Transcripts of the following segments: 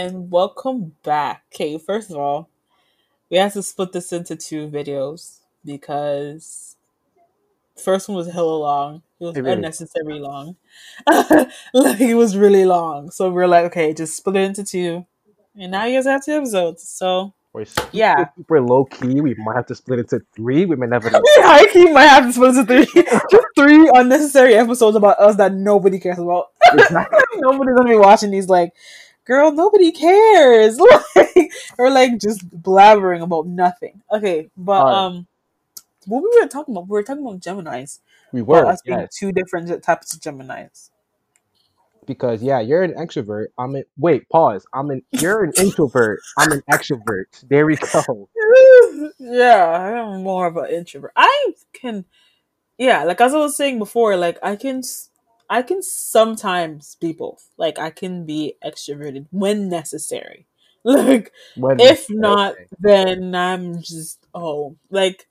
and welcome back. Okay, first of all, we have to split this into two videos because first one was hella long. It was It really- unnecessary long. like it was really long. So we're like, okay, just split it into two. And now you guys have two episodes. So We're super, Yeah. super low key. We might have to split it to three. We may never know. I keep might have to split it into three. just three unnecessary episodes about us that nobody cares about. Exactly. Nobody's gonna be watching these like, girl, nobody cares. like or like just blabbering about nothing. Okay, but Alright. um what we were talking about, we were talking about Geminis. We were, us being yes. two different types of Geminis. Because yeah, you're an extrovert. I'm an wait, pause. I'm an you're an introvert. I'm an extrovert. There we go. yeah, I'm more of an introvert. I can, yeah, like as I was saying before, like I can, I can sometimes be both. Like I can be extroverted when necessary. Like When if we- not, then I'm just oh, like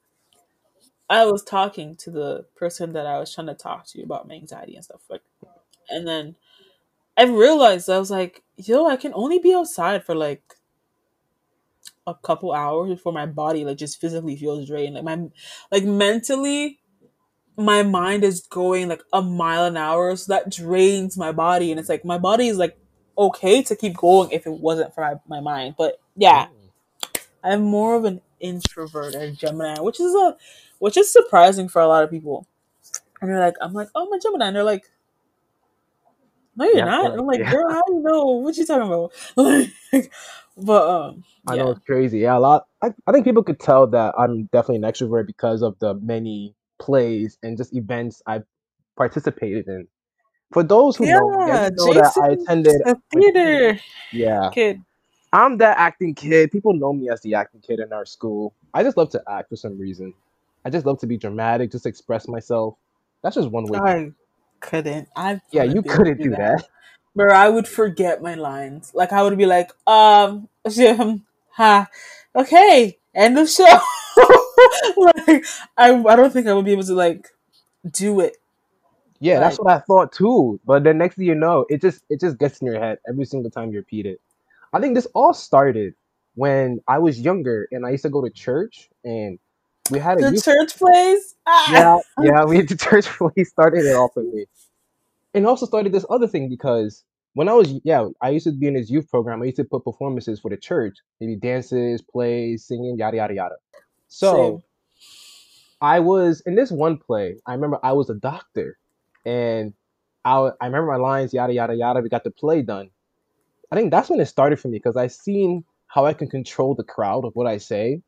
I was talking to the person that I was trying to talk to about my anxiety and stuff like, and then I realized I was like, yo, I can only be outside for like a couple hours before my body like just physically feels drained. Like my like mentally, my mind is going like a mile an hour, so that drains my body, and it's like my body is like okay to keep going if it wasn't for my, my mind. But yeah, I'm more of an introvert and Gemini, which is a which is surprising for a lot of people. And they're like, I'm like, oh, I'm Gemini, and they're like, no, you're Yeah, not. And I'm like, yeah. girl, how do you know? What you talking about? Like, but um, I know it's crazy. Yeah, a lot. I, I think people could tell that I'm definitely an extrovert because of the many plays and just events I've participated in. For those who know, me, Yeah, know that I attended. a theater Yeah, kid. I'm that acting kid. People know me as the acting kid in our school. I just love to act for some reason. I just love to be dramatic, just express myself. That's just one way. I couldn't. I yeah, you be able to couldn't do that. Where I would forget my lines. Like I would be like, um, um, ha, okay, end of show. like I, I don't think I would be able to like do it. Yeah, that's what I thought too. But then next thing you know, it just it just gets in your head every single time you repeat it. I think this all started when I was younger and I used to go to church and we had a The church plays. Ah! yeah, yeah, we the church really started it all for me. And also started this other thing because when I was yeah, I used to be in this youth program. I used to put performances for the church, maybe dances, plays, singing, yada yada yada. So Same. I was in this one play. I remember I was a doctor, and I I remember my lines, yada yada yada. We got the play done. I think that's when it started for me because I seen how I can control the crowd of what I say,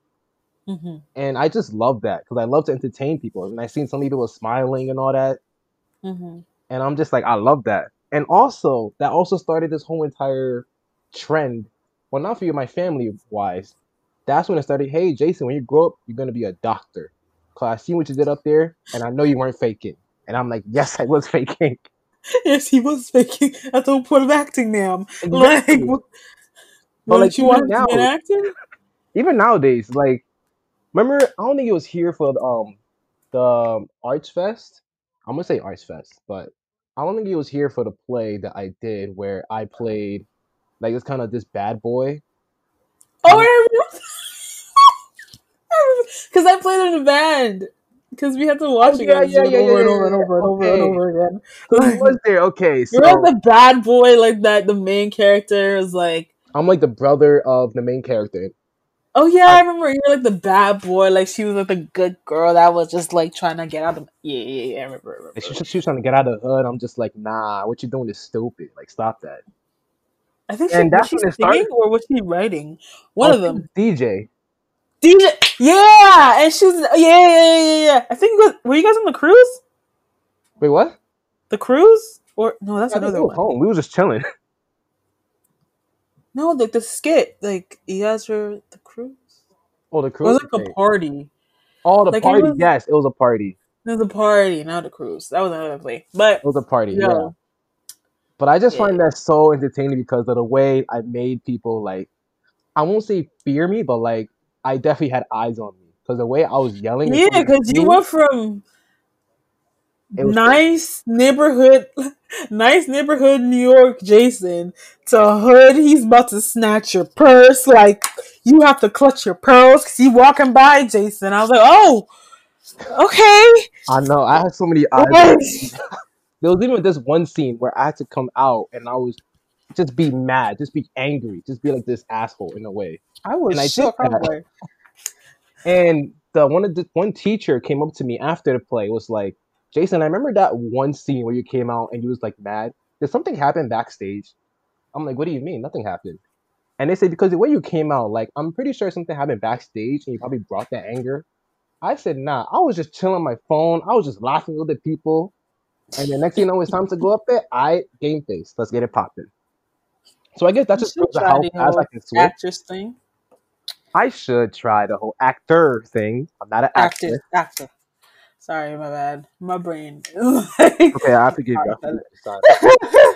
hmm and I just love that because I love to entertain people. And I seen some people smiling and all that, hmm and I'm just like, I love that. And also, that also started this whole entire trend. Well, not for you, my family wise. That's when it started. Hey, Jason, when you grow up, you're gonna be a doctor. Cause I seen what you did up there, and I know you weren't faking. And I'm like, yes, I was faking. Yes, he was faking. That's the whole point of acting, ma'am. Exactly. Like, what, But, like, you want to be an actor? Even nowadays, like, remember? I don't think it was here for the, um the um, Arts Fest. I'm gonna say Arts Fest, but I don't think it was here for the play that I did where I played like this kind of this bad boy. Oh, um, Because I played in a band. Because we had to watch Oh, it yeah, yeah, yeah, over and yeah, over and over and over okay. and over again. Like, was there? Okay, so you're like the bad boy, like that. The main character is like, I'm like the brother of the main character. Oh yeah, I remember you're like the bad boy. Like she was like the good girl that was just like trying to get out of. Yeah, yeah, yeah. I remember. I remember. She, she was trying to get out of the hood. I'm just like, nah, what you doing is stupid. Like, stop that. I think she, and was that's she when it singing or was she writing? One Oh, of them. DJ. DJ. Yeah, and she was. Yeah, yeah, yeah, yeah. yeah. I think. was- Were you guys on the cruise? Wait, what? The cruise? Or no, that's I think another we was one. home. We was just chilling. No, like the skit. Like you guys were the cruise. Oh, the It cruise. was like a party. Oh, the like, it party. was- Yes, it was a party. It was a party, not a cruise. That was another play. But It was a party. Yeah. no, But I just Yeah. find that so entertaining because of the way I made people like, I won't say fear me, but like I definitely had eyes on me because the way I was yelling. yeah, because you you- went from Nice neighborhood, nice neighborhood New York Jason to hood. He's about to snatch your purse. Like you have to clutch your pearls because he walking by Jason. I was like, oh, okay. I know. I had so many eyes. There was even this one scene where I had to come out and I was just be mad, just be angry, just be like this asshole in a way. I was And I shook. did I was that. like, And the one of the one teacher came up to me after the play was like, Jason, I remember that one scene where you came out and you was like mad. Did something happen backstage? I'm like, what do you mean? Nothing happened. And they said because the way you came out, like I'm pretty sure something happened backstage and you probably brought that anger. I said, nah, I was just chilling on my phone. I was just laughing with the people. And the next thing you know, it's time to go up there. I game face. Let's get it popping. So I guess that You just how fast I can switch. actress thing. I should try the whole actor thing. I'm not an actor. Actor, actor. Sorry, my bad. My brain. like, Okay, I forgive you. I forgive you. Sorry.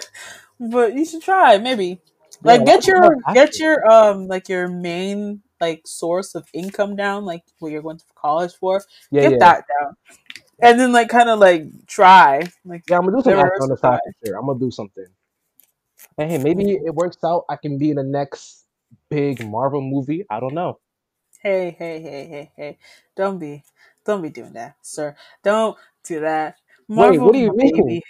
but you should try maybe. Yeah, Like get your get your um like your main like source of income down, like what you're going to college for. Yeah, get yeah. that down, and then like kind of like try like Yeah, I'm gonna do something on the side for sure. I'm gonna do something. And hey, maybe it works out. I can be in the next big Marvel movie. I don't know. Hey, hey, hey, hey, hey! Don't be, don't be doing that, sir. Don't do that. Wait, Marvel, what do you mean?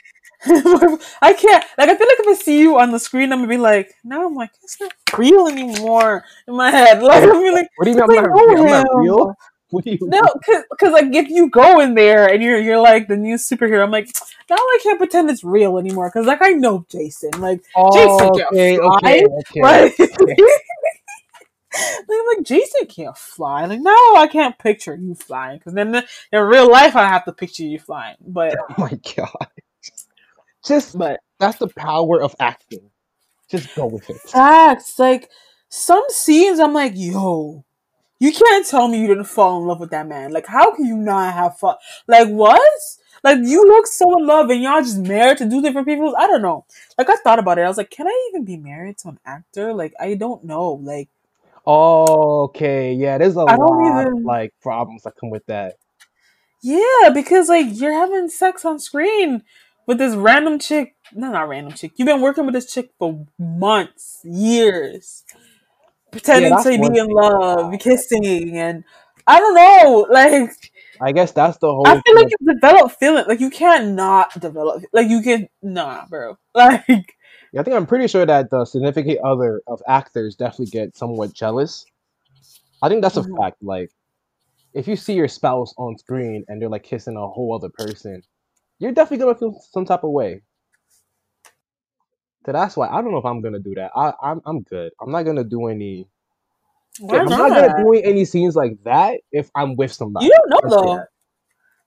I can't. Like, I feel like if I see you on the screen, I'm gonna be like, no, I'm like, it's not real anymore in my head. Like, I'm be like, What do you mean I'm not know real? I'm not real? What do you No, cause, cause like if you go in there and you're you're like the new superhero, I'm like now I can't pretend it's real anymore because like I know Jason, like Jason oh, can't okay, okay, okay. like, like, like Jason can't fly. Like no, I can't picture you flying because then in real life I have to picture you flying. But Oh my god. Just but that's the power of acting. Just go with it. facts like some scenes I'm like yo. You can't tell me you didn't fall in love with that man. Like, how can you not have fun? Like, what? Like, you look so in love and y'all just married to two different people? I don't know. Like, I thought about it. I was like, can I even be married to an actor? Like, I don't know. Like, Okay, yeah, there's a I lot of even- like problems that come with that. yeah, because, like, you're having sex on screen with this random chick. No, not random chick. You've been working with this chick for months, years, pretending that's to be in thing. love, kissing, and I don't know. Like, I guess that's the whole I feel thing like you develop feeling. Like you can't not develop. Like you can nah, bro. Like Yeah, I think I'm pretty sure that the significant other of actors definitely get somewhat jealous. I think that's a Mhm. fact. Like, if you see your spouse on screen and they're like kissing a whole other person, you're definitely gonna feel some type of way. So that's why I don't know if I'm gonna do that. I, I'm I'm good. I'm not gonna do any. why I'm not? not gonna do any scenes like that if I'm with somebody. you don't know though,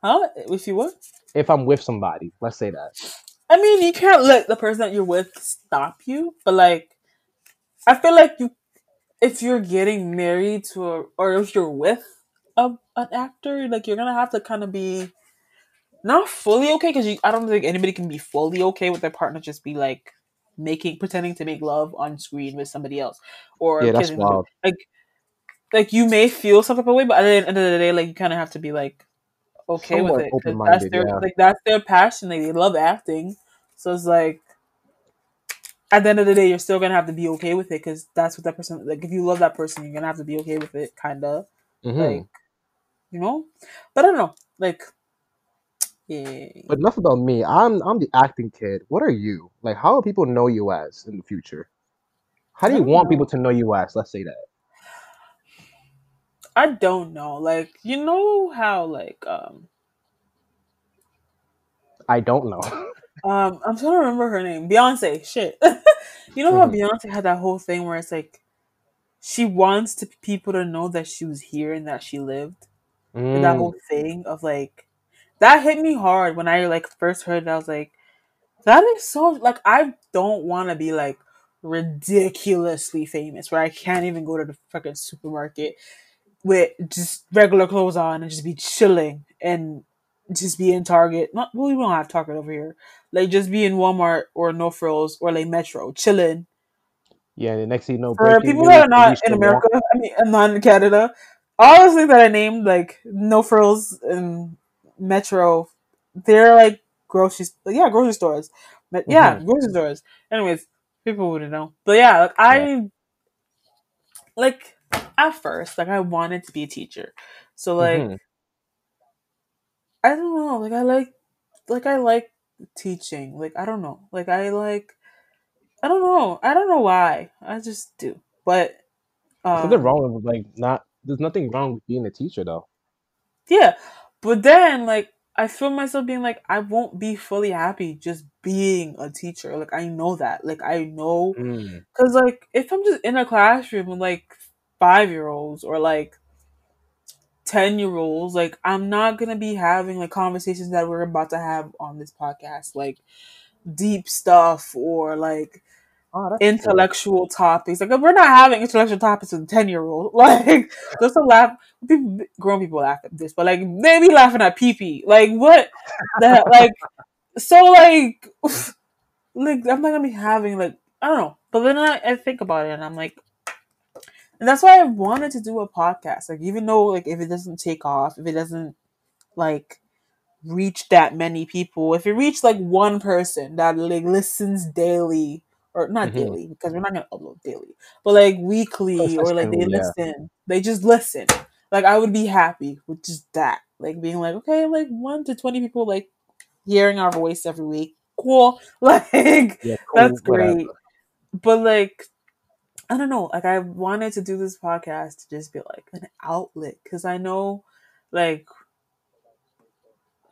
huh? If you what? If I'm with somebody, let's say that. I mean, you can't let the person that you're with stop you. But like, I feel like you, if you're getting married to a, or if you're with a, an actor, like you're gonna have to kind of be not fully okay because I don't think anybody can be fully okay with their partner just be like making pretending to make love on screen with somebody else or Yeah, that's wild. like like you may feel some type of way, but at the end of the day, like you kind of have to be like okay with it. 'cause that's their yeah. like that's their passion. Like they love acting, so it's like at the end of the day, you're still gonna have to be okay with it because that's what that person like. If you love that person, you're gonna have to be okay with it, kind of hmm like you know. But I don't know, like yeah. But enough about me. I'm I'm the acting kid. What are you? Like, how will people know you as in the future? How do you want know. people to know you as? Let's say that. I don't know, like you know how like um I don't know. Um, I'm trying to remember her name. Beyonce. Shit. you know how Mhm. Beyonce had that whole thing where it's like she wants to people to know that she was here and that she lived. And that Mm, whole thing of like that hit me hard when I like first heard it. I was like, that is so like I don't want to be like ridiculously famous where I can't even go to the fucking supermarket with just regular clothes on and just be chilling and just be in Target. Not well, we don't have Target over here. Like just be in Walmart or No Frills or like Metro, chilling. yeah. The next thing you know, For people that are not in America, I mean, not in Canada, all those things that I named, like No Frills and Metro, they're like grocery yeah grocery stores, but yeah Mhm. grocery stores. Anyways, people wouldn't know, but yeah, like I like at first like I wanted to be a teacher, so like Mhm. I don't know, like I like like I like teaching, like I don't know, like I like I don't know, I don't know why, I just do, but nothing um wrong with like not. There's nothing wrong with being a teacher though. Yeah, but then like I feel myself being like I won't be fully happy just being a teacher. Like I know that. Like I know Mm. cuz like if I'm just in a classroom with like 5-year-olds or like 10-year-olds, like I'm not going to be having like conversations that we're about to have on this podcast like deep stuff or like Oh, intellectual topics. Like we're not having intellectual topics with ten year old. Like there's a laugh. People, grown people laugh at this, but like they be laughing at pee pee Like what? That like so like like I'm not gonna be having like I don't know. But then I, I think about it and I'm like, and that's why I wanted to do a podcast. Like even though like if it doesn't take off, if it doesn't like reach that many people, if it reach like one person that like listens daily or not Mhm. daily because we're not gonna upload daily, but like weekly or like they yeah. listen, they just listen. Like I would be happy with just that, like being like okay, like one to twenty people like hearing our voice every week, cool. Like Yeah, cool, that's whatever. great. But like I don't know, like I wanted to do this podcast to just be like an outlet because I know like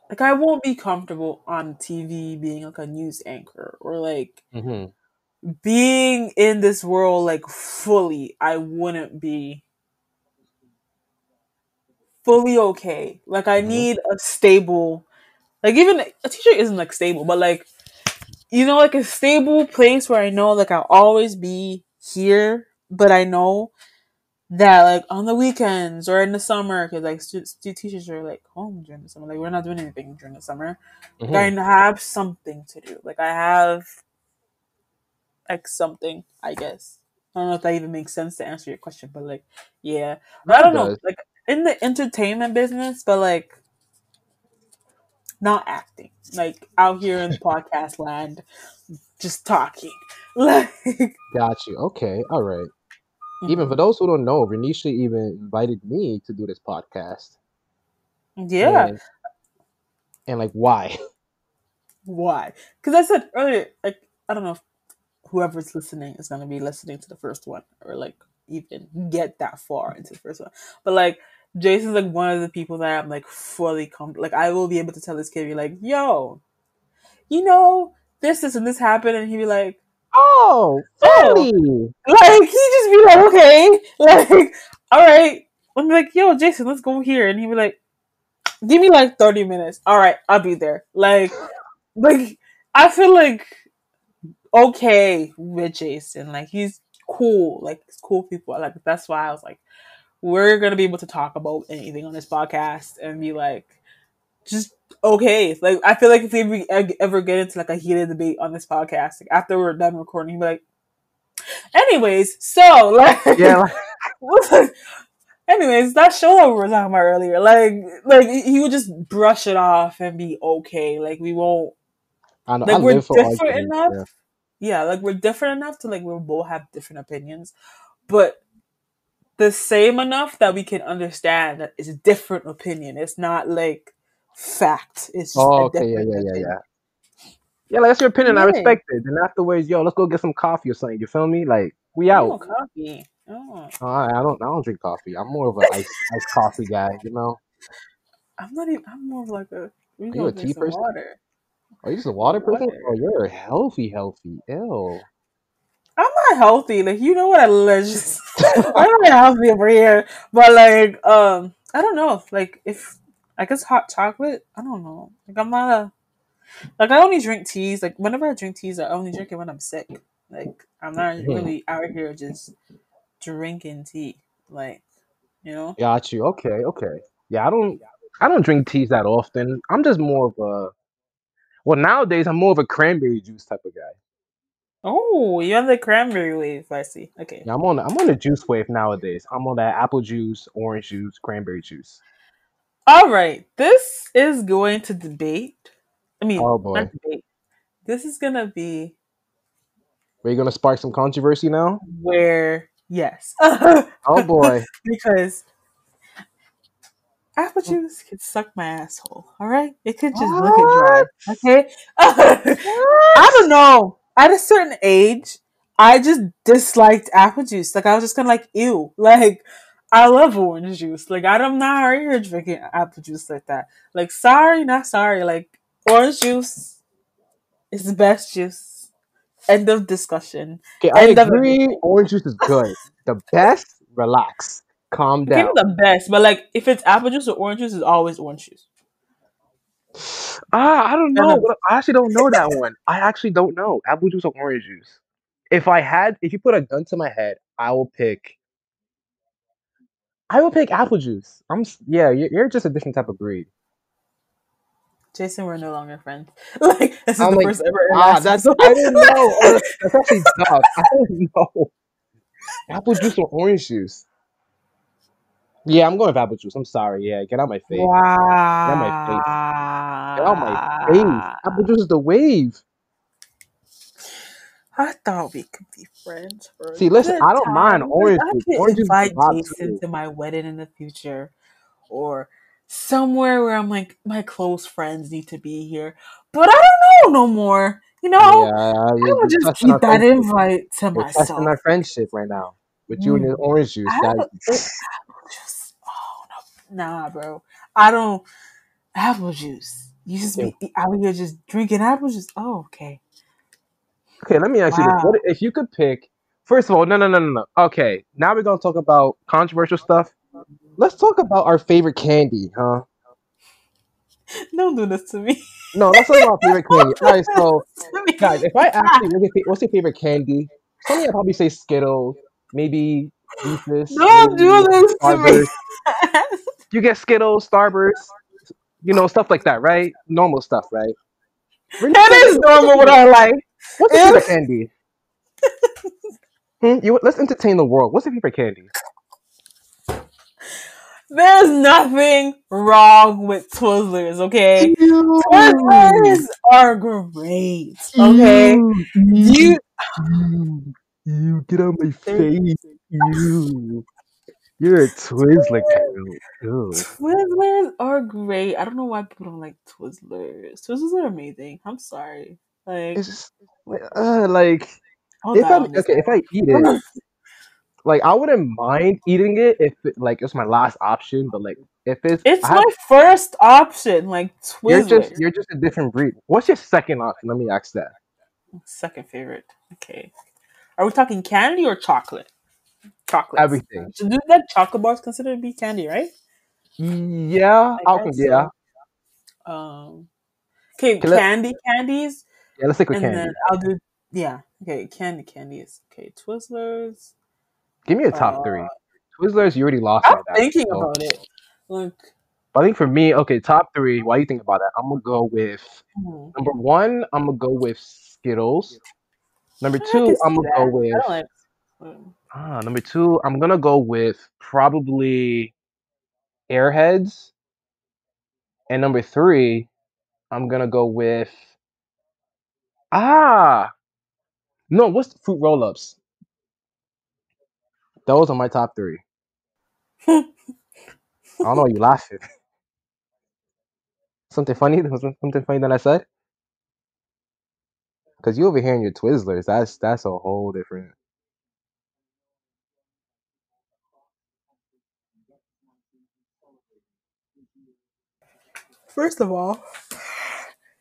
like I won't be comfortable on TV being like a news anchor or like Mhm. being in this world like fully. I wouldn't be fully okay. Like I Mhm. need a stable like even a teacher isn't like stable, but like you know like a stable place where I know like I'll always be here, but I know that like on the weekends or in the summer because like stu- stu- teachers are like home during the summer. Like we're not doing anything during the summer Mhm. like, i have something to do. Like i have like something i guess. I don't know if that even makes sense to answer your question but like yeah. No, i don't know like in the entertainment business but like not acting. Like out here in podcast land just talking like Got you. Okay. All right. Even for mhm. those who don't know, Renisha even invited me to do this podcast. yeah And, and like, why? Why? Because I said earlier, like I don't know if whoever's listening is gonna be listening to the first one or like even get that far into the first one. But like Jason's like one of the people that I'm like fully com like I will be able to tell this kid be like, yo, you know, this, this and this happened and he'd be like, Oh, Oh. really? like he'd just be like, okay, like, all right. I'm like, yo, Jason, let's go here. And he'd be like, give me like 30 minutes. All right, I'll be there. Like, like I feel like okay with Jason. Like he's cool. Like he's cool people. Like that's why I was like, we're gonna be able to talk about anything on this podcast and be like, just okay. Like I feel like if we ever- get into like a heated debate on this podcast, like after we're done recording, he'd be like, anyways, so like Yeah. like- Anyways, that show we were talking about earlier, like, like he would just brush it off and be okay. Like we won't I know. like I we're different arguments. enough. Yeah. Yeah. like we're different enough to like we both have different opinions, but the same enough that we can understand that it's a different opinion. It's not like fact. It's just Oh, a okay. Yeah, yeah, yeah, yeah. Yeah, like that's your opinion. I respect it. And afterwards, yo, let's go get some coffee or something. You feel me? Like we Oh, out. coffee. Oh, Oh, I don't. I don't drink coffee. I'm more of an iced, iced coffee guy. You know. I'm not even. I'm more of like a. We Are you a tea person? water. Are you just a water person? Water. Oh, you're healthy, healthy. Ew. I'm not healthy. Like you know what I just I'm not healthy over here. But like um I don't know. Like if I guess hot chocolate, I don't know. Like I'm not a like I only drink teas. Like whenever I drink teas, I only drink it when I'm sick. Like I'm not Mhm. really out here just drinking tea. Like you know? Got you. Okay, okay. Yeah, I don't. I don't drink teas that often. I'm just more of a. Well, nowadays I'm more of a cranberry juice type of guy. Oh, you're on the cranberry wave, I see. Okay. Yeah, I'm on. I'm on the juice wave nowadays. I'm on that apple juice, orange juice, cranberry juice. All right. This is going to debate I mean, Oh not boy, debate. This is gonna be are you gonna spark some controversy now? where yes, Oh boy, because apple juice can suck my asshole. All right, it could just lick it dry. Okay, I don't know. At a certain age, I just disliked apple juice. Like I was just kind of like, ew. Like I love orange juice. Like I'm not out here drinking apple juice like that. Like sorry, not sorry. Like orange juice is the best juice. End of discussion. Okay, I End of agree. Orange juice is good. The best. Relax. Calm down. me the best, but like if it's apple juice or orange juice, it's always orange juice. Ah, I don't know. I actually don't know that one. I actually don't know. Apple juice or orange juice. If I had, if you put a gun to my head, I will pick. I will pick apple juice. I'm yeah. You're, you're just a different type of breed. Jason, we're no longer friends. Like this is I'm the like, first ever. Ah, that's episode. I don't know. That's, that's actually tough. I don't know. Apple juice or orange juice? Yeah, I'm going with apple juice. I'm sorry. Yeah, get out my face. Wow. Get out my face. Get out my face. Apple juice is the wave. I thought we could be friends. For a See, listen, I don't mind orange I juice. could Orange juice is invite Jason too. to my wedding in the future, or somewhere where I'm like my close friends need to be here, but I don't know no more. You know, Yeah, I you're just keep that invite to You're myself. testing our friendship right now with you and Mm. your orange juice. I That don't- it- apple juice. Oh no, nah, bro. I don't apple juice. You just be out here just drinking apple juice. Oh, okay. Okay. Let me ask you this: What if you could pick? First of all, no, no, no, no, no. Okay, now we're gonna talk about controversial stuff. Let's talk about our favorite candy, huh? Don't do this to me. No, let's talk about favorite candy. All right, so guys, if I ask you what's your, fa- what's your favorite candy, some of you probably say Skittles, maybe Reese's. Don't maybe do this to me. Starburst. You get Skittles, Starburst, you know, stuff like that, right? Normal stuff, right? that is normal what I like. What's your favorite If- candy? Hmm? You, let's entertain the world. What's your favorite candy? There's nothing wrong with Twizzlers, okay? Twizzlers are great, okay? You you get on my face. You, you're a Twizzler girl. Twizzlers are great. I don't know why people don't like Twizzlers. Twizzlers are amazing. I'm sorry. Like, It's just uh, like if this okay, if I eat it, like I wouldn't mind eating it if it, like it's my last option. But like if it's, It's I have- my first option, like you're Twizzlers. just you're just a different breed. What's your second option? Let me ask that. Second favorite. Okay. Are we talking candy or chocolate? Chocolate. Everything. So do that chocolate bars considered to be candy, right? Yeah, I I'll yeah. so. Um. Okay, candy candies, Yeah, let's stick with and candy. then I'll do yeah. Okay, candy candies. Okay, Twizzlers. Give me a top uh, three. Twizzlers, you already lost I'm thinking so- about it. Like, I think for me, okay, top three. Why you think about that, I'm gonna go with hmm, number one. I'm gonna go with Skittles. Number two, I'm gonna that. go with like. ah. Number two, I'm gonna go with probably Airheads. And number three, I'm gonna go with ah. No, what's the fruit roll-ups? Those are my top three. I don't know. why You laughing? Something funny? Something funny that I said? Cause you over here in your Twizzlers, that's that's a whole different. First of all,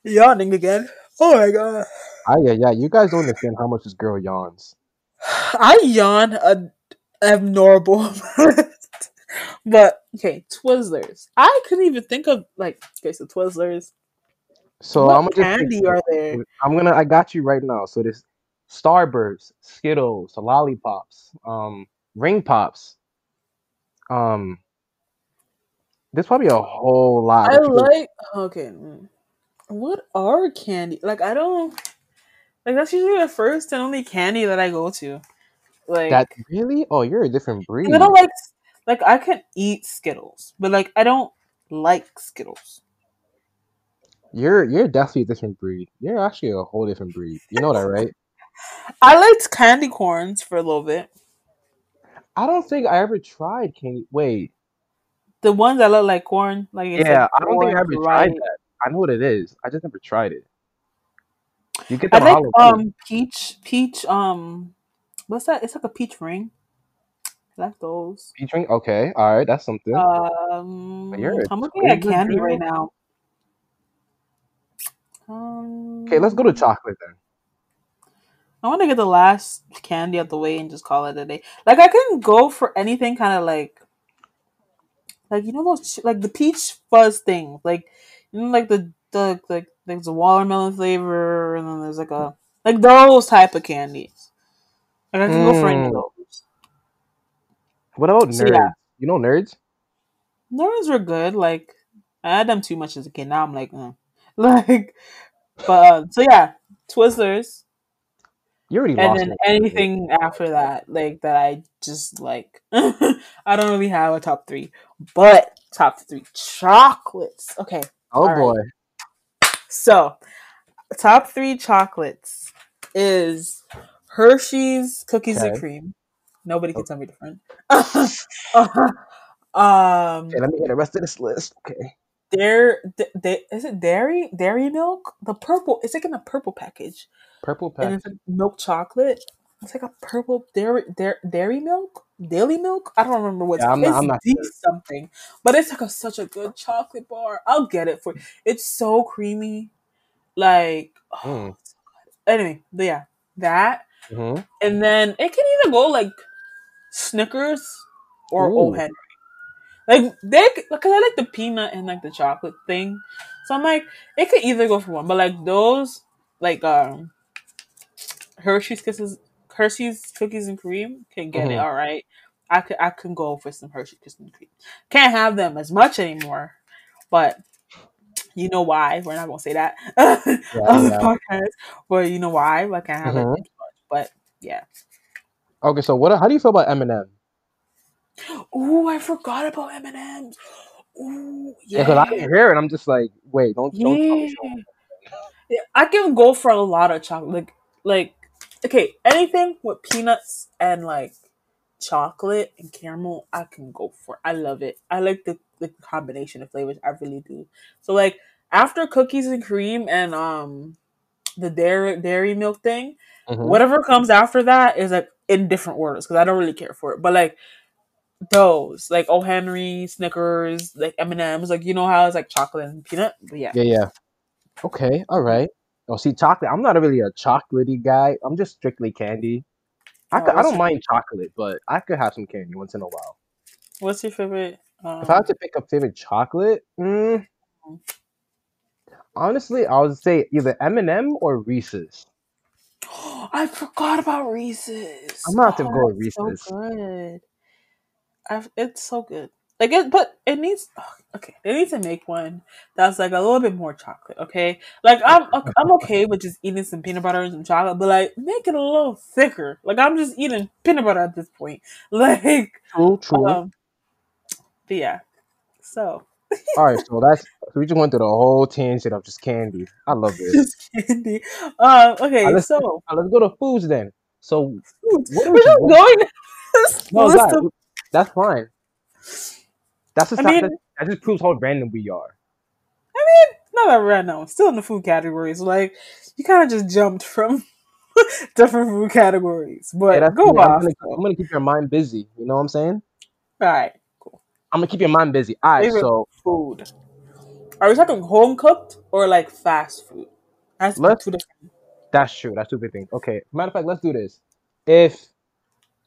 yawning again. Oh my god. Ah, yeah, yeah. You guys don't understand how much this girl yawns. I yawn a abnormal. but okay, Twizzlers. I couldn't even think of like okay, so Twizzlers. So what I'm gonna just candy are there? I'm gonna. I got you right now. So this Starburst, Skittles, lollipops, um, ring pops. Um, there's probably a whole lot. I like okay. mm. What are candy? Like I don't like that's usually the first and only candy that I go to. Like that really. Oh, you're a different breed. I don't like like I can eat Skittles, but like I don't like Skittles. You're you're definitely a different breed. You're actually a whole different breed. You know that, right? I liked candy corns for a little bit. I don't think I ever tried candy. Wait, The ones that look like corn, like yeah, like I don't think I corn, ever tried that. I know what it is. I just never tried it. You get I them like um peach peach um what's that? It's like a peach ring. I like those. Peach ring? Okay, all right, that's something. Um, I'm looking at candy right now. Um, okay, let's go to chocolate then. I want to get the last candy out the way and just call it a day. Like I can go for anything, kind of like, like you know those like the peach fuzz thing, like know like the the like there's a watermelon flavor and then there's like a like those type of candies. Like I can go for any of Mm. those. What about So, nerds? yeah. You know nerds? Nerds were good. Like I had them too much as a kid. Now I'm like, uh. like, but uh, so yeah, Twizzlers, You already and lost then anything after that, like that, I just like. I don't really have a top three, but top three chocolates. Okay, Oh all right. boy. so top three chocolates is Hershey's cookies and cream. Nobody can Okay. tell me different. um, Okay, let me get the rest of this list. Okay. Da- is it dairy? Dairy milk? The purple. It's like in a purple package, Purple and it's like milk chocolate. It's like a purple dairy dairy, dairy milk, daily milk. I don't remember what Yeah, I'm it's I'm not sure. something, but it's like a such a good chocolate bar. I'll get it for. You. It's so creamy, like. oh, Mm. so. Anyway, but yeah, that, hmm and then it can either go like Snickers or Ooh. O Henry. Like they, because I like the peanut and like the chocolate thing, so I'm like it could either go for one. But like those, like um, Hershey's kisses, Hershey's cookies and cream can get it Mhm. all right. I could I can go for some Hershey cookies and cream. Can't have them as much anymore, but you know why? We're not gonna say that on the yeah. podcast, but you know why? Like I can't have Mhm. it much. But yeah. Okay, so what? How do you feel about M&M? Ooh, I forgot about M and M's. Ooh, Yeah, yeah. because I can hear it. I'm just like, wait, don't don't tell me Yeah, I can go for a lot of chocolate. Like, like, okay, anything with peanuts and like chocolate and caramel, I can go for. I love it. I like the the combination of flavors. I really do. So like after cookies and cream and um the dairy dairy milk thing, Mhm. whatever comes after that is like in different orders because I don't really care for it. But like those, like oh Henry, Snickers, like M and M's, like you know how it's like chocolate and peanut. But yeah, Yeah, yeah. Okay, all right. Oh, see, chocolate. I'm not really a chocolatey guy. I'm just strictly candy. I Oh, could, I don't mind chocolate, but I could have some candy once in a while. what's your favorite? Um, If I had to pick a favorite chocolate, mm, honestly, I would say either M&M or Reese's. I forgot about Reese's. I'm gonna have to Oh, go with Reese's. So good. I've, it's so good. Like it, but it needs. oh, okay, they need to make one that's like a little bit more chocolate. Okay, like I'm I'm okay with just eating some peanut butter and some chocolate, but like make it a little thicker. Like I'm just eating peanut butter at this point. Like, True, true. um, but yeah. So all right, so that's so we just went through the whole tangent of just candy. I love this. just candy. Um. Okay. Uh, let's- so let's go to foods then. So foods. What we're is just going. no, God, that's fine. That's just I mean- that, that just proves how random we are. I mean, not that random. Still in the food categories. Like you kind of just jumped from different food categories. But Yeah, go me. I'm gonna, I'm gonna keep your mind busy. You know what I'm saying? All right. Cool. I'm gonna keep your mind busy. All right, Favorite so food. Are we talking home cooked or like fast food? That's Let's- two different. that's true. That's two big things. Okay, matter of fact, let's do this. If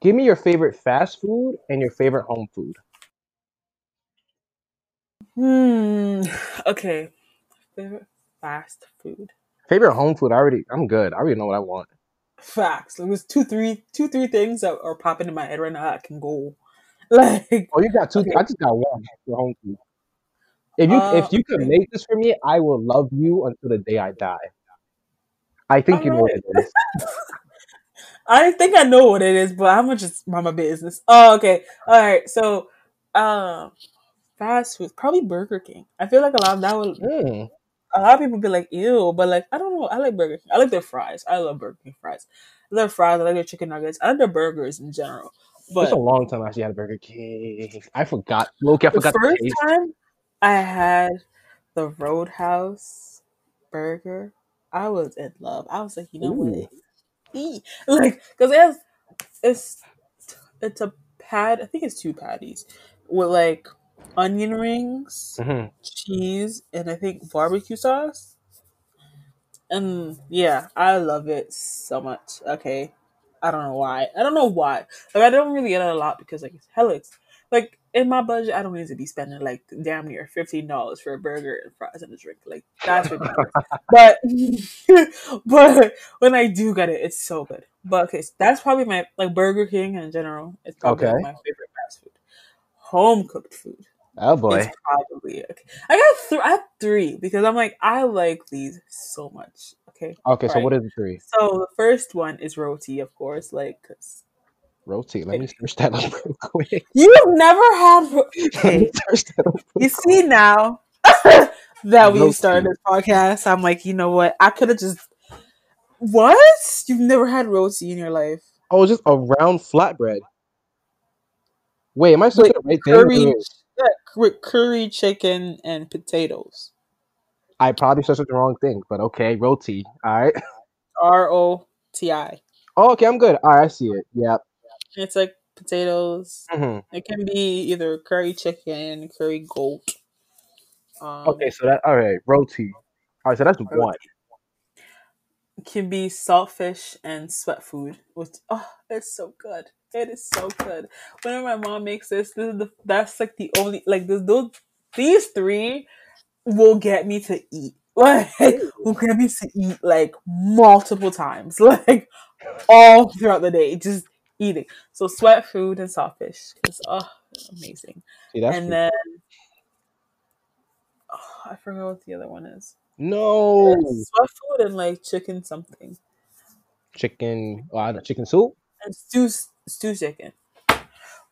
give me your favorite fast food and your favorite home food. Hmm. Okay. Favorite fast food. Favorite home food. I already. I'm good. I already know what I want. Facts. There was two, three, two, three things that are popping in my head right now. I can go. Like Oh, you got two. Okay. I just got one for home food. If you Uh, if you could make this for me, I will love you until the day I die. I think you know what it is. I think I know what it is, but I'm gonna just mind my business. Oh, okay. All right. So, um, fast food, probably Burger King. I feel like a lot of that would Mm. a lot of people be like, ew, but like I don't know. I like Burger King. I like their fries. I love Burger King fries. I love fries. I like their chicken nuggets. I like their burgers in general. But It's a long time I actually had a Burger King. I forgot. Loki, I forgot the first taste. time I had the Roadhouse burger, I was in love. I was like, you know Ooh. what? Eat. Like, because it has, it's, it's a pad, I think it's two patties with like onion rings, Mhm. cheese, and I think barbecue sauce. And yeah, I love it so much. Okay. I don't know why. I don't know why. Like I don't really get it a lot because like it's Helix. Like in my budget, I don't need to be spending like damn near fifteen dollars for a burger and fries and a drink. Like that's ridiculous. but but when I do get it, it's so good. But okay, so that's probably my like Burger King in general. It's probably Okay. my favorite fast food. Home cooked food. Oh boy. It's probably okay. I got th- I have three because I'm like I like these so much. Okay. Okay, so Right. what is the three? So the first one is roti, of course. Like 'cause Roti. Let me search that up real quick. you've never had. ro- Let Okay, me search that up. you see now that we Roti. started this podcast, I'm like, you know what? I could have just. What? You've never had roti in your life? Oh, just a round flatbread. Wait, am I the right? Curry, yeah, with curry chicken and potatoes. I probably searched the wrong thing, but okay, roti. All right. R O T I. Oh, okay, I'm good. All right, I see it. Yep. It's like potatoes. hmm It can be either curry chicken, curry goat. Um, Okay, so that all right, roti. All right, so that's one. Can be saltfish and sweat food. Which oh, it's so good. It is so good. Whenever my mom makes this, this is the that's like the only like this those these three will get me to eat. Like will get me to eat like multiple times. Like all throughout the day. Just eating. So sweat food and saltfish. It's oh amazing. See, and pretty- then oh, I forgot what the other one is. no Sweat food and like chicken something. chicken. Oh, I chicken soup. and stew stew chicken.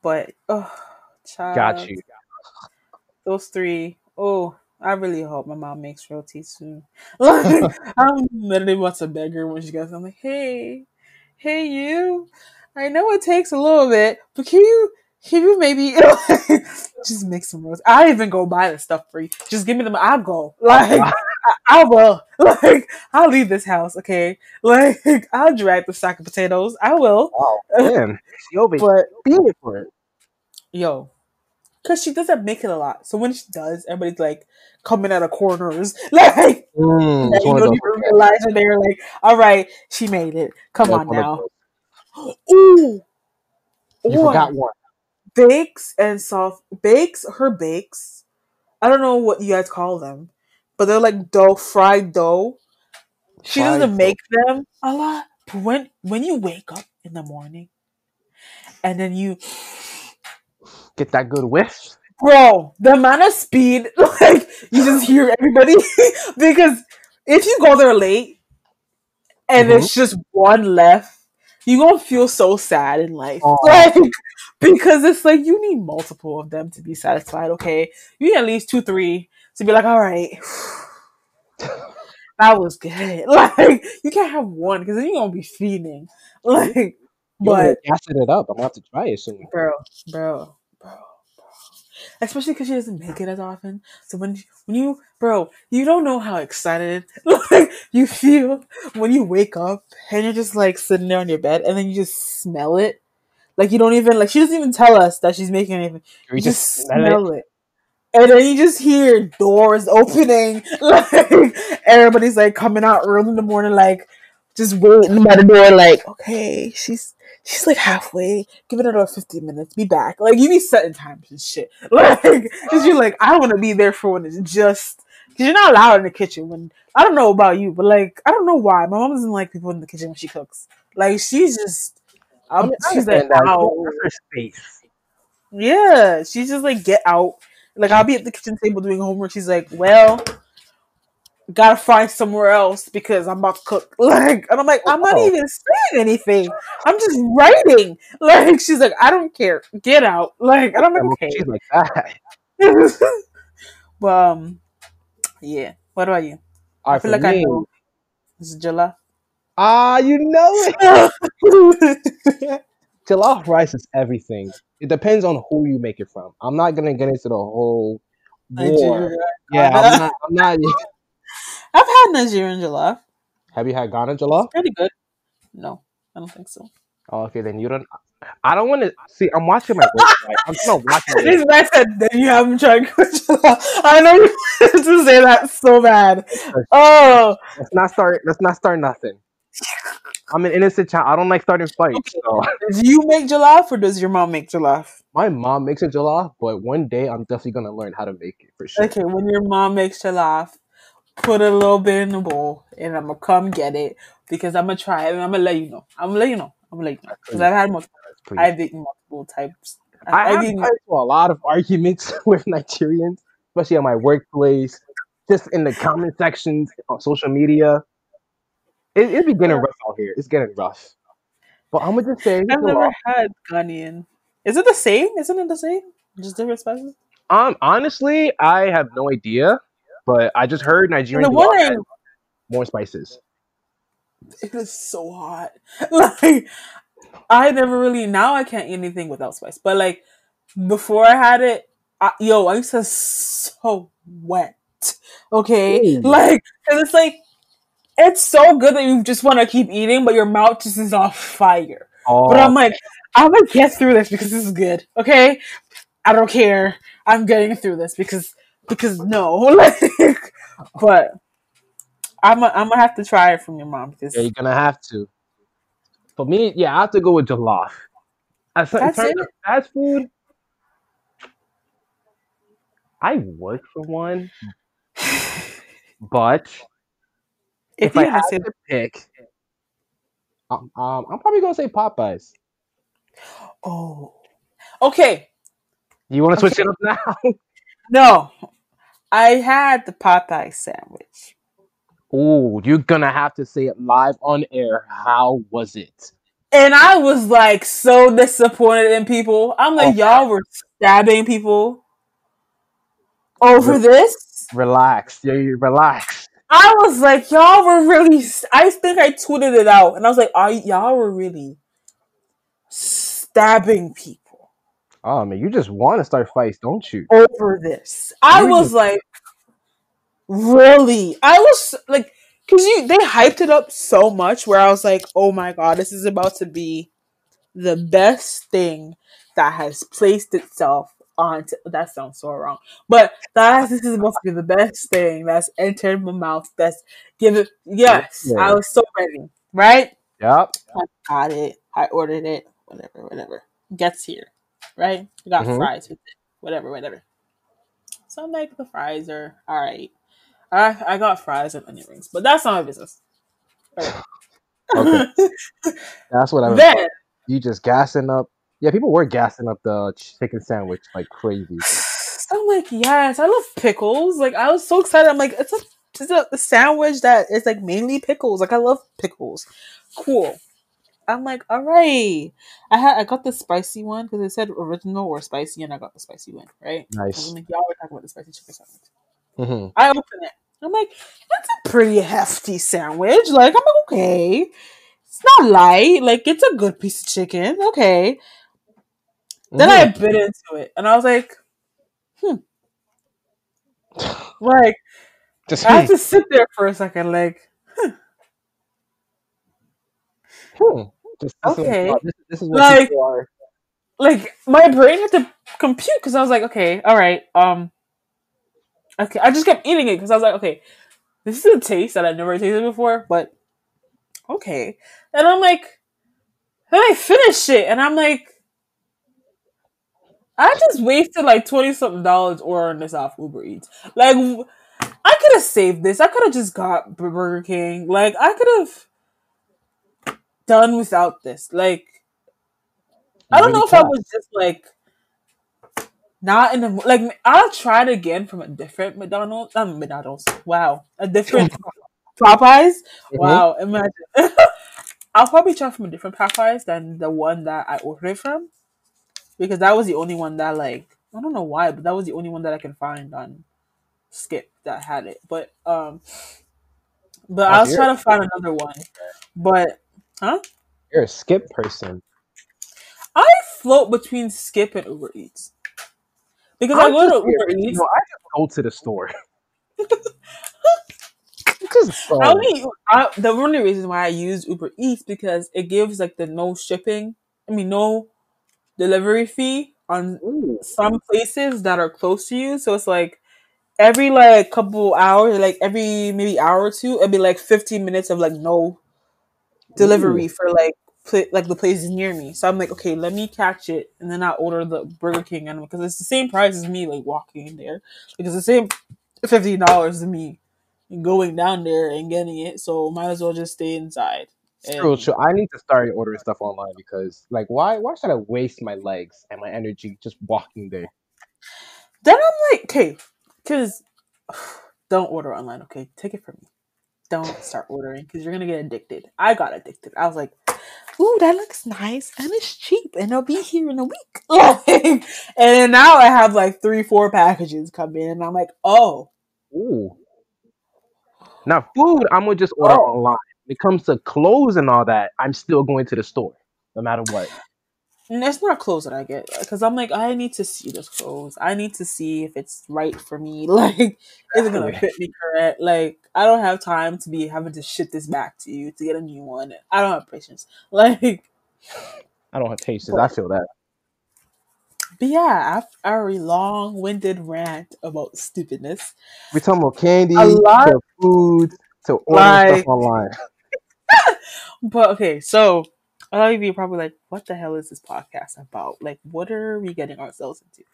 But oh, child, Got you. Those three. Oh, I really hope my mom makes roti soon. Like, I'm literally about to beg her when she gets. I'm like, hey, hey, you. I know it takes a little bit, but can you? Can you maybe just make some roti? I even go buy the stuff for you. Just give me them. I'll go. Like I, I will. Like I'll leave this house. Okay. Like I'll drag the sack of potatoes. I will. Wow, man, over here But feeding for it. yo, because she doesn't make it a lot. So when she does, everybody's like coming out of corners, like Mm, it's you don't even realize, and they're like, "All right, she made it. Come that's on now." Ooh, You Or forgot one. bakes and soft bakes. Her bakes. I don't know what you guys call them, but they're like dough, fried dough. She Fried doesn't dough. make them a lot. But when when you wake up in the morning, and then you Get that good whiff. Bro, the amount of speed, like you just hear everybody because if you go there late and Mhm. it's just one left, you gonna feel so sad in life. Aw. Like because it's like you need multiple of them to be satisfied, okay? You need at least two, three to be like, all right. That was good. Like you can't have one because then you're gonna be feeding. Like But gassing it up. I'm gonna have to try it soon. bro, bro, bro, bro. Especially because she doesn't make it as often. So when when you, bro, you don't know how excited like you feel when you wake up and you're just like sitting there on your bed and then you just smell it. Like you don't even like she doesn't even tell us that she's making anything. You You just just smell it. smell it. And then you just hear doors opening. Like everybody's like coming out early in the morning, like just waiting by the door, like, okay, she's she's like halfway. Give it another 15 minutes, be back. Like you be setting times and shit. Like cause you're like, I wanna be there for when it's just because you're not allowed in the kitchen when I don't know about you, but like I don't know why. My mom doesn't like people in the kitchen when she cooks. Like she's just um, she's like out. That's her space. Yeah, she's just like get out. Like I'll be at the kitchen table doing homework. She's like, well, gotta find somewhere else because I'm about to cook. Like, and I'm like, I'm not Oh. even saying anything. I'm just writing. Like, she's like, I don't care. Get out. Like, and I'm like, okay. She's like that. but um, yeah. What about you? I feel like I me, know. It's jollof. ah, you know it. Jollof rice is everything. It depends on who you make it from. I'm not gonna get into the whole war. Yeah, I'm not. I'm not. I've had Nigerian jollof. Have you had Ghana jollof? Pretty good. No, I don't think so. Oh, okay, then you don't. I don't want to see. I'm watching my work. Right? I'm not watching This guy said that you haven't tried jollof. I know you to say that so bad. Oh, Let's not start. Let's not start nothing. I'm an innocent child. I don't like starting fights. So do you make jollof or does your mom make jollof? my mom makes a jollof, but one day I'm definitely gonna learn how to make it for sure. Okay, when your mom makes jollof, put a little bit in the bowl, and I'm gonna come get it because I'm gonna try it and I'm gonna let you know. I'm gonna let you know. I'm gonna let you know because I've had multiple. I've eaten multiple types. I I've have eaten. a lot of arguments with Nigerians, especially at my workplace, just in the comment sections on social media. It, it's be getting rough out here. It's getting rough. But I'm gonna just say, I've never had Ghanaian. Is it the same? Isn't it the same? Just different spices. um, honestly, I have no idea, but I just heard Nigerian The one I- more spices. It is so hot. Like I never really. Now I can't eat anything without spice. But like before I had it, I, yo, I used to so wet. Okay, Ooh. like and it's like it's so good that you just want to keep eating, but your mouth just is on fire. Oh, But I'm like, I'm gonna get through this because this is good. Okay, I don't care. I'm getting through this because because no, like, but I'm i I'm gonna have to try it from your mom because yeah, you're gonna have to. For me, yeah, I have to go with jollof. As in That's terms it? of fast food, I work for one, but if, if I had to pick, um, um, I'm probably gonna say Popeyes. Oh. Okay. You want to switch it up now? No. I had the Popeye sandwich. Oh, you're gonna have to say it live on air. How was it? And I was like so disappointed in people. I'm like, y'all were stabbing people over Re- this. Relax, yeah, relax. I was like, y'all were really. I think I tweeted it out, and I was like, are y'all were really stabbing people Oh man, you just want to start fights, don't you? over this? I was like, really? I was like, because you they hyped it up so much, where I was like, oh my god, this is about to be the best thing that has placed itself onto. That sounds so wrong, but that this is supposed to be the best thing that's entered my mouth. That's given. Yes, Yeah. I was so ready. Right. Yep. I got it. I ordered it. Whatever, whatever. Gets here. Right? I got Mhm. fries with it. Whatever, whatever. So I'm like, the fries are alright. I I got fries and onion rings, but that's not my business. Okay. That's what I was. then You just gassing up. Yeah, people were gassing up the chicken sandwich like crazy. I'm like, yes, I love pickles. Like I was so excited. I'm like, it's a it's a, sandwich that is like mainly pickles. Like I love pickles. Cool. I'm like, all right. I had I got the spicy one because it said original or spicy, and I got the spicy one. Right. Nice. I'm like, y'all were talking about the spicy chicken sandwich. hmm I open it. I'm like, that's a pretty hefty sandwich. Like, I'm like, okay. It's not light. Like, it's a good piece of chicken. Okay. Then I bit into it and I was like, hmm. Like, just I had to sit there for a second, like, hmm. just this is Okay. this, this is what Like- are. like my brain had to compute because I was like, okay, all right, um, okay. I just kept eating it because I was like, okay, this is a taste that I've never tasted before, but okay. And I'm like, then I finished it, and I'm like, I just wasted like twenty something dollars ordering this off Uber Eats. Like, I could have saved this. I could have just got Burger King. Like, I could have done without this. Like. I don't really know if I was just like not in the like. I'll try it again from a different McDonald's. Um, McDonald's. Wow, a different Popeyes. Mhm. Wow, imagine. I'll probably try from a different Popeyes than the one that I ordered from, because that was the only one that like I don't know why, but that was the only one that I can find on Skip that had it. But um, But I was trying to find another one. But huh? You're a skip person. I float between Skip and Uber Eats. Because i I go to Uber Eats. I just go to the store. just I only, I, the only reason why I use Uber Eats because it gives like the no shipping. I mean, no delivery fee on Ooh. some places that are close to you. So it's like every like couple hours, like every maybe hour or two, it'd be like 15 minutes of like no delivery Ooh. for like pl- like the places near me. So I'm like, okay, let me catch it, and then I order the Burger King and because it's the same price as me like walking in there. Because the same fifty dollars to me going down there and getting it. So might as well just stay inside. And, true, true. I need to start ordering stuff online because, like, why? Why should I waste my legs and my energy just walking there? Then I'm like, okay, because don't order online. Okay, take it from me. Don't start ordering because you're gonna get addicted. I got addicted. I was like, ooh, that looks nice and it's cheap and it'll be here in a week. and now I have like three, four packages come in, and I'm like, oh, ooh. Now food, I'm gonna just order oh. online it comes to clothes and all that, I'm still going to the store no matter what. And it's not clothes that I get because I'm like, I need to see this clothes. I need to see if it's right for me. Like, is it gonna fit me correct? Like, I don't have time to be having to ship this back to you to get a new one. I don't have patience. Like, I don't have patience. But, I feel that. But yeah, after a long-winded rant about stupidness, we're talking about candy, a lot, to food, to order like, stuff online. but okay, so a lot of you are probably like, what the hell is this podcast about? Like, what are we getting ourselves into?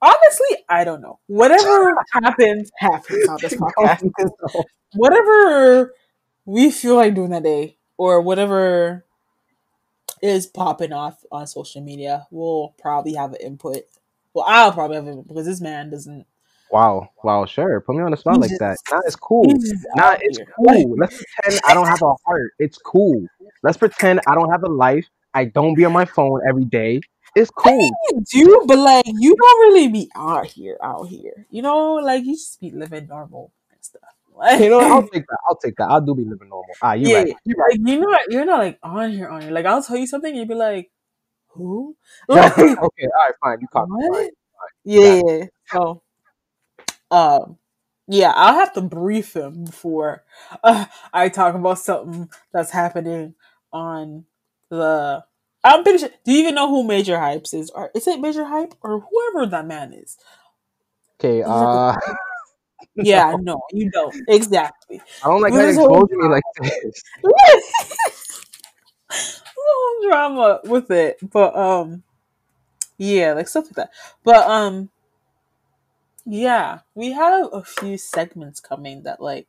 Honestly, I don't know. Whatever happens, happens on this podcast. whatever we feel like doing that day, or whatever is popping off on social media, we'll probably have an input. Well, I'll probably have it because this man doesn't Wow, wow, sure. Put me on the spot like that. Nah, it's cool. Nah, it's cool. Let's pretend I don't have a heart. It's cool. Let's pretend I don't have a life. I don't be on my phone every day. It's cool. I mean, you do, but like you don't really be out here, out here. You know, like you just be living normal and stuff. Like, you know, I'll take that. I'll take that. I'll do be living normal. Ah, you yeah, right. You right. Like, you know, you're not like on here, on here. Like I'll tell you something, you'd be like, "Who?" Like, okay, all right, fine. You caught me. Yeah, yeah. So um, yeah, I'll have to brief him before uh, I talk about something that's happening on the. I'm pretty sure. Do you even know who Major Hypes is? Or is it Major Hype or whoever that man is? Okay. Uh. yeah, no. no, you don't exactly. I don't like you exposed me like this. little drama with it, but um, yeah, like stuff like that. But um, yeah, we have a few segments coming that like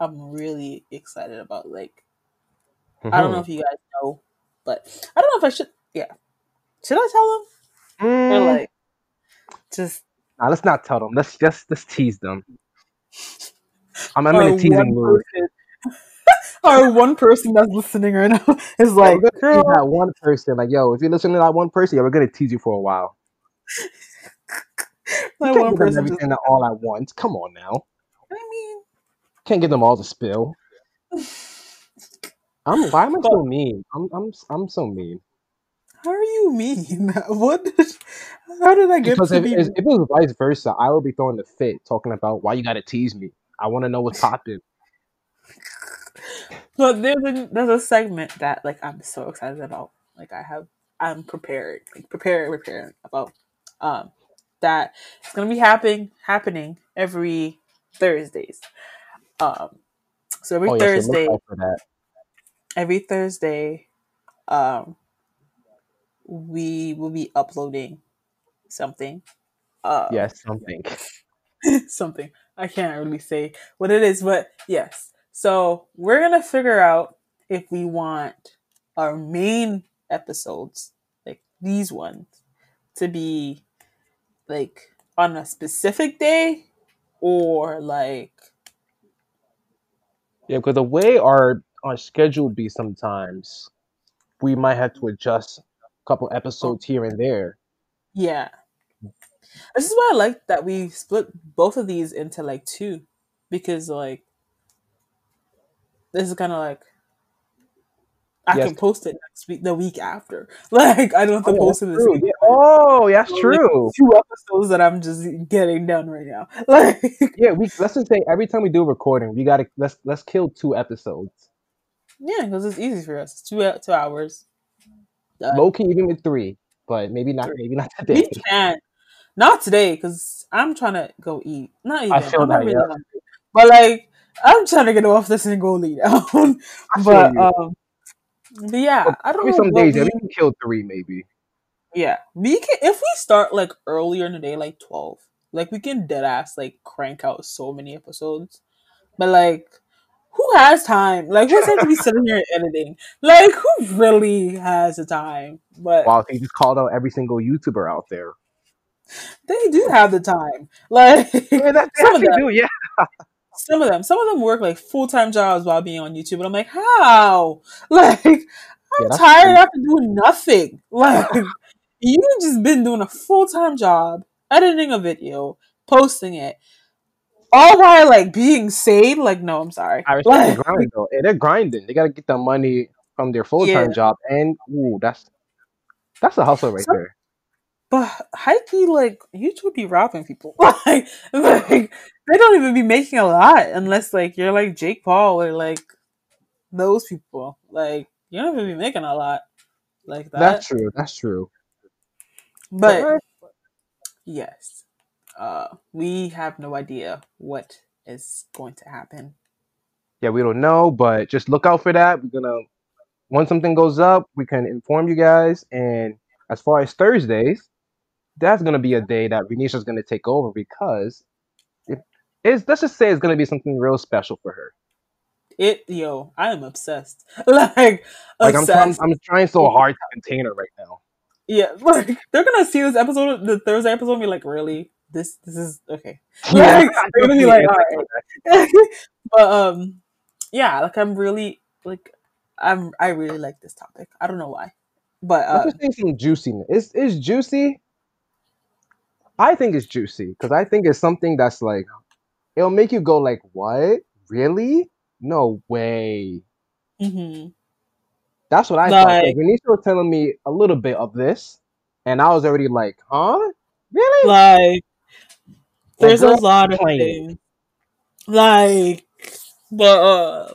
I'm really excited about. Like, mm-hmm. I don't know mm-hmm. if you guys know, but I don't know if I should. Yeah, should I tell them? Mm. Or like, just nah, let's not tell them. Let's just let's tease them. I'm, I'm in a teasing mood. Or one person that's listening right now is like, Girl. that one person. Like, yo, if you're listening to that one person, yeah, we're gonna tease you for a while. My one person everything just... all at once. Come on now. I mean, can't get them all to spill. I'm why am I so mean? I'm I'm I'm so mean. How are you mean? What? Did, how did I get because if, be... if it was vice versa, I would be throwing the fit, talking about why you got to tease me. I want to know what's popping. But there's a there's a segment that like I'm so excited about. Like I have I'm prepared, like prepared, prepared about. Um, that it's gonna be happening happening every Thursdays. Um, so every oh, Thursday, every Thursday, um, we will be uploading something. Uh, yes, something. something. I can't really say what it is, but yes. So we're gonna figure out if we want our main episodes, like these ones, to be like on a specific day or like yeah because the way our our schedule be sometimes we might have to adjust a couple episodes here and there yeah this is why i like that we split both of these into like two because like this is kind of like I Yes. can post it next week, the week after. Like I don't have to Oh, post it this true. week. Yeah. Oh, that's So, like, true. Two episodes that I'm just getting done right now. Like Yeah, we let's just say every time we do a recording, we gotta let's let's kill two episodes. yeah, because it's easy for us. Two two hours. Done. Low key even with three, but maybe not. Three. Maybe not today. We can't. Not today, because I'm trying to go eat. Not even. I feel I'm that, really yeah. But like, I'm trying to get off this and go lay down. But um, but yeah, But I don't maybe know. some days, yeah, we- we can kill three, maybe. Yeah, we can if we start like earlier in the day, like twelve. Like we can dead ass like crank out so many episodes. But like, who has time? Like, who's going to be sitting here editing? Like, who really has the time? But Wow, he just called out every single YouTuber out there. they do have the time. Like, Yeah, that's some of them. do, yeah. some of them some of them work like full-time jobs while being on youtube and i'm like how like i'm Yeah, tired after doing nothing like you just been doing a full-time job editing a video posting it all while like being sane like no i'm sorry I respect the grind though. Yeah, they're grinding. They gotta get the money from their full time Yeah. job, and ooh, that's that's a hustle right Some- there. but Heike, like youtube be robbing people like, like they don't even be making a lot unless like you're like jake paul or like those people like you don't even be making a lot like that That's true. That's true. But yes, uh, we have no idea what is going to happen. yeah, we don't know, but just look out for that. We're gonna once something goes up, we can inform you guys. And as far as Thursdays, that's gonna be a day that Renisha's gonna take over because it is. Let's just say it's gonna be something real special for her. It, yo, I am obsessed. like, Like I'm trying. I'm trying so hard to contain her right now. Yeah, like they're gonna see this episode, the Thursday episode, and be like, really, this, this is okay. Yeah, Like, they're gonna be like, all right. but um, yeah, like I'm really like, I'm, I really like this topic. I don't know why, but uh, Let's just some juiciness. It's, it's juicy. I think it's juicy because I think it's something that's like, it'll make you go like, what? Really? No way. mhm. That's what I thought. Like- Renisha was telling me a little bit of this, and I was already like, huh? Really? like there's a lot of things like but uh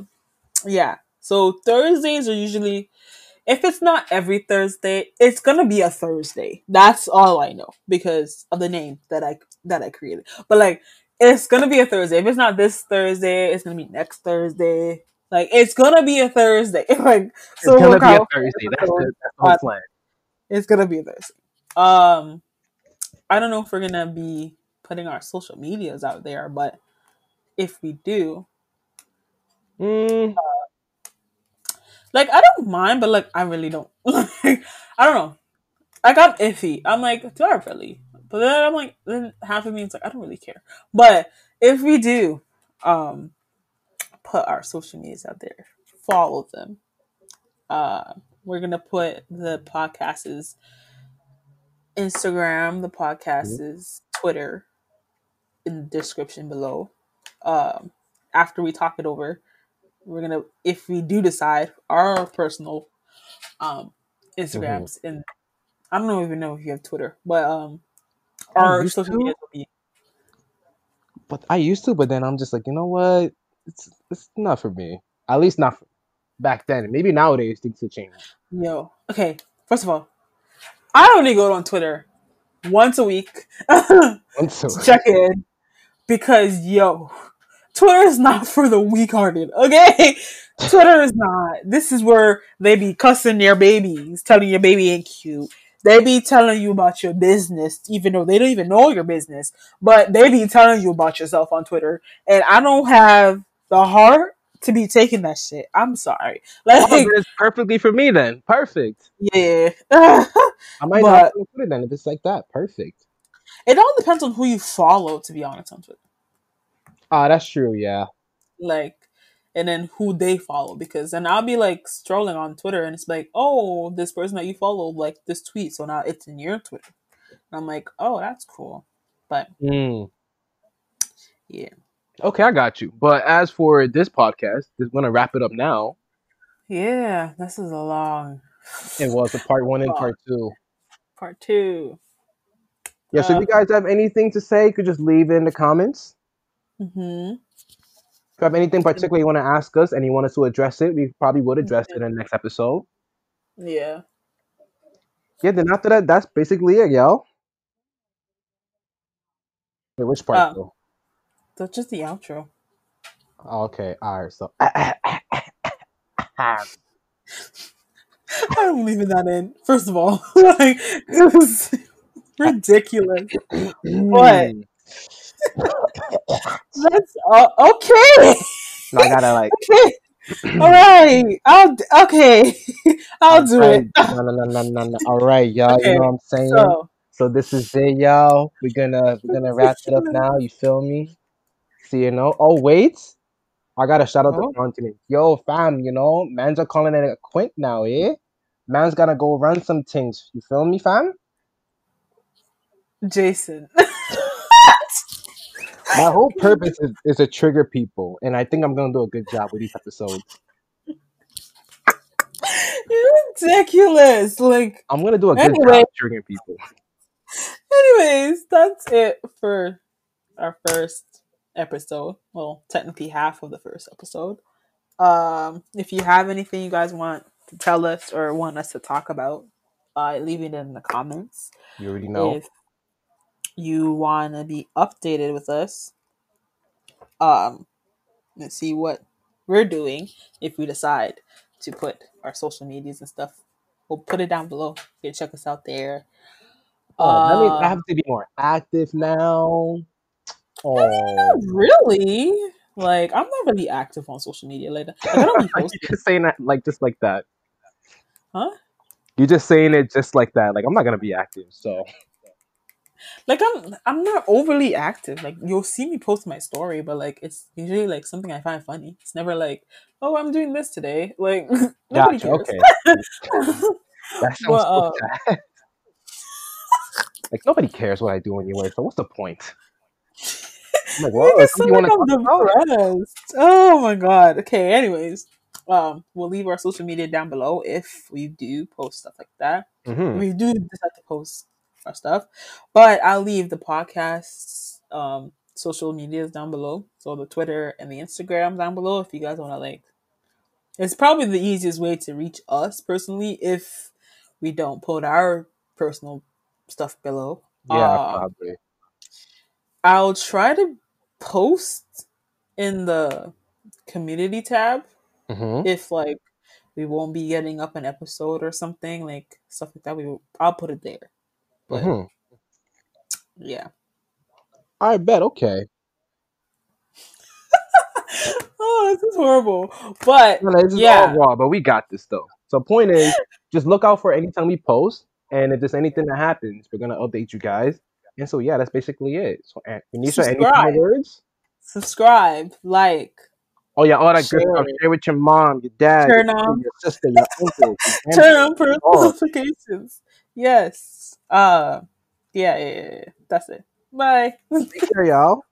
yeah so thursdays are usually if it's not every thursday it's gonna be a thursday that's all i know because of the name that i that i created but like it's gonna be a thursday if it's not this thursday it's gonna be next thursday like it's gonna be a thursday like It's so gonna be a Thursday. That's the, that's Uh, plan. it's gonna be this. Um, I don't know if we're gonna be putting our social medias out there, but if we do, Mm, like, I don't mind, but like, I really don't. like, I don't know. Like, I'm iffy. I'm like, do I really? But then I'm like, then half of me is like, I don't really care. But if we do, um, put our social medias out there, follow them. Uh, we're gonna put the podcast's Instagram, the podcast's Twitter in the description below. Um, after we talk it over, we're gonna, if we do decide, our personal um Instagrams and I don't even know if you have Twitter, but um, our social media will be but I used to, but then I'm just like, you know what? It's it's not for me. At least not for, back then. Maybe nowadays things have changed. Yo, okay. First of all, I only go on Twitter once a week Once a- week. check in because yo, Twitter is not for the weak-hearted. Okay, Twitter is not. This is where they be cussing their babies, telling your baby ain't cute. They be telling you about your business, even though they don't even know your business. But they be telling you about yourself on Twitter, and I don't have the heart to be taking that shit. I'm sorry. Oh, Like, then it's perfectly for me then. Perfect. yeah. I might But- have put it then if it's like that. Perfect. It all depends on who you follow, to be honest, on Twitter. Ah, that's true. Yeah. Like, and then who they follow. Because then I'll be like strolling on Twitter and it's like, oh, this person that you follow like this tweet. So now it's in your Twitter. And I'm like, oh, that's cool. But Mm. yeah. Okay, I got you. But as for this podcast, we're gonna wrap it up now. Yeah, this is a long It was a part one and part two. part two. Yeah, so if you guys have anything to say, you could just leave it in the comments. Mm-hmm. If you have anything particular you want to ask us and you want us to address it, we probably would address it in the next episode. Yeah. Yeah, then after that, that's basically it, yo. Wait, which part Oh. though? That's just the outro. Okay, all right. So, I'm leaving that in. First of all, like this is ridiculous. What? That's uh, okay. No, I gotta like. Okay. All right. I'll d- okay. I'll do Alright, it. No, no, no, no, no, no. All right, y'all. Okay, You know what I'm saying? So, So this is it, y'all. We're gonna we're gonna wrap it up now. You feel me? See, you know. Oh wait, I gotta shout out Oh. to continent. Yo, fam. You know, man's are calling it a quint now, eh? Man's gotta go run some things. You feel me, fam? Jason. My whole purpose is, is to trigger people, and I think I'm gonna do a good job with these episodes. You're ridiculous. Like I'm gonna do a good Anyway. job triggering people. Anyways, that's it for our first episode. Well, technically half of the first episode. Um, if you have anything you guys want to tell us or want us to talk about, uh, leave it in the comments. You already know. If you want to be updated with us, um, and see what we're doing, if we decide to put our social medias and stuff, we'll put it down below. You can check us out there. Oh, means I Um, have to be more active now. Oh, Not really. Like I'm not really active on social media later. Like, I don't be You're posting. just saying that like just like that. Huh? You're just saying it just like that. Like I'm not gonna be active. So Like I'm I'm not overly active. Like you'll see me post my story, but like it's usually like something I find funny. It's never like, oh, I'm doing this today. Like nobody gotcha. cares. Okay, that sounds But, uh, like nobody cares what I do anyway. So what's the point? I'm like, Make well, it something sound you want to I'm talk about? depressed. Oh my god. Okay. Anyways, um, we'll leave our social media down below if we do post stuff like that. Mhm. we do decide to post our stuff but i'll leave the podcast's um social medias down below so the twitter and the instagram down below if you guys want to like it's probably the easiest way to reach us personally if we don't put our personal stuff below Yeah, Um, probably. i'll try to post in the community tab hmm if like we won't be getting up an episode or something like stuff like that we will, i'll put it there but hmm yeah I bet. Okay. oh, this is horrible. But No, no, this is Yeah. all raw, but we got this though. So point is, just look out for anytime we post, and if there's anything that happens, we're gonna update you guys. And so yeah, that's basically it. So An- Anisha, any final words? subscribe, like, Oh yeah, all that good Share stuff. Share with your mom, your dad, Turn your, on- your sister, your uncle. your turn on post notifications. Yes. Uh, yeah, yeah, yeah, yeah. That's it. Bye. Take care, y'all.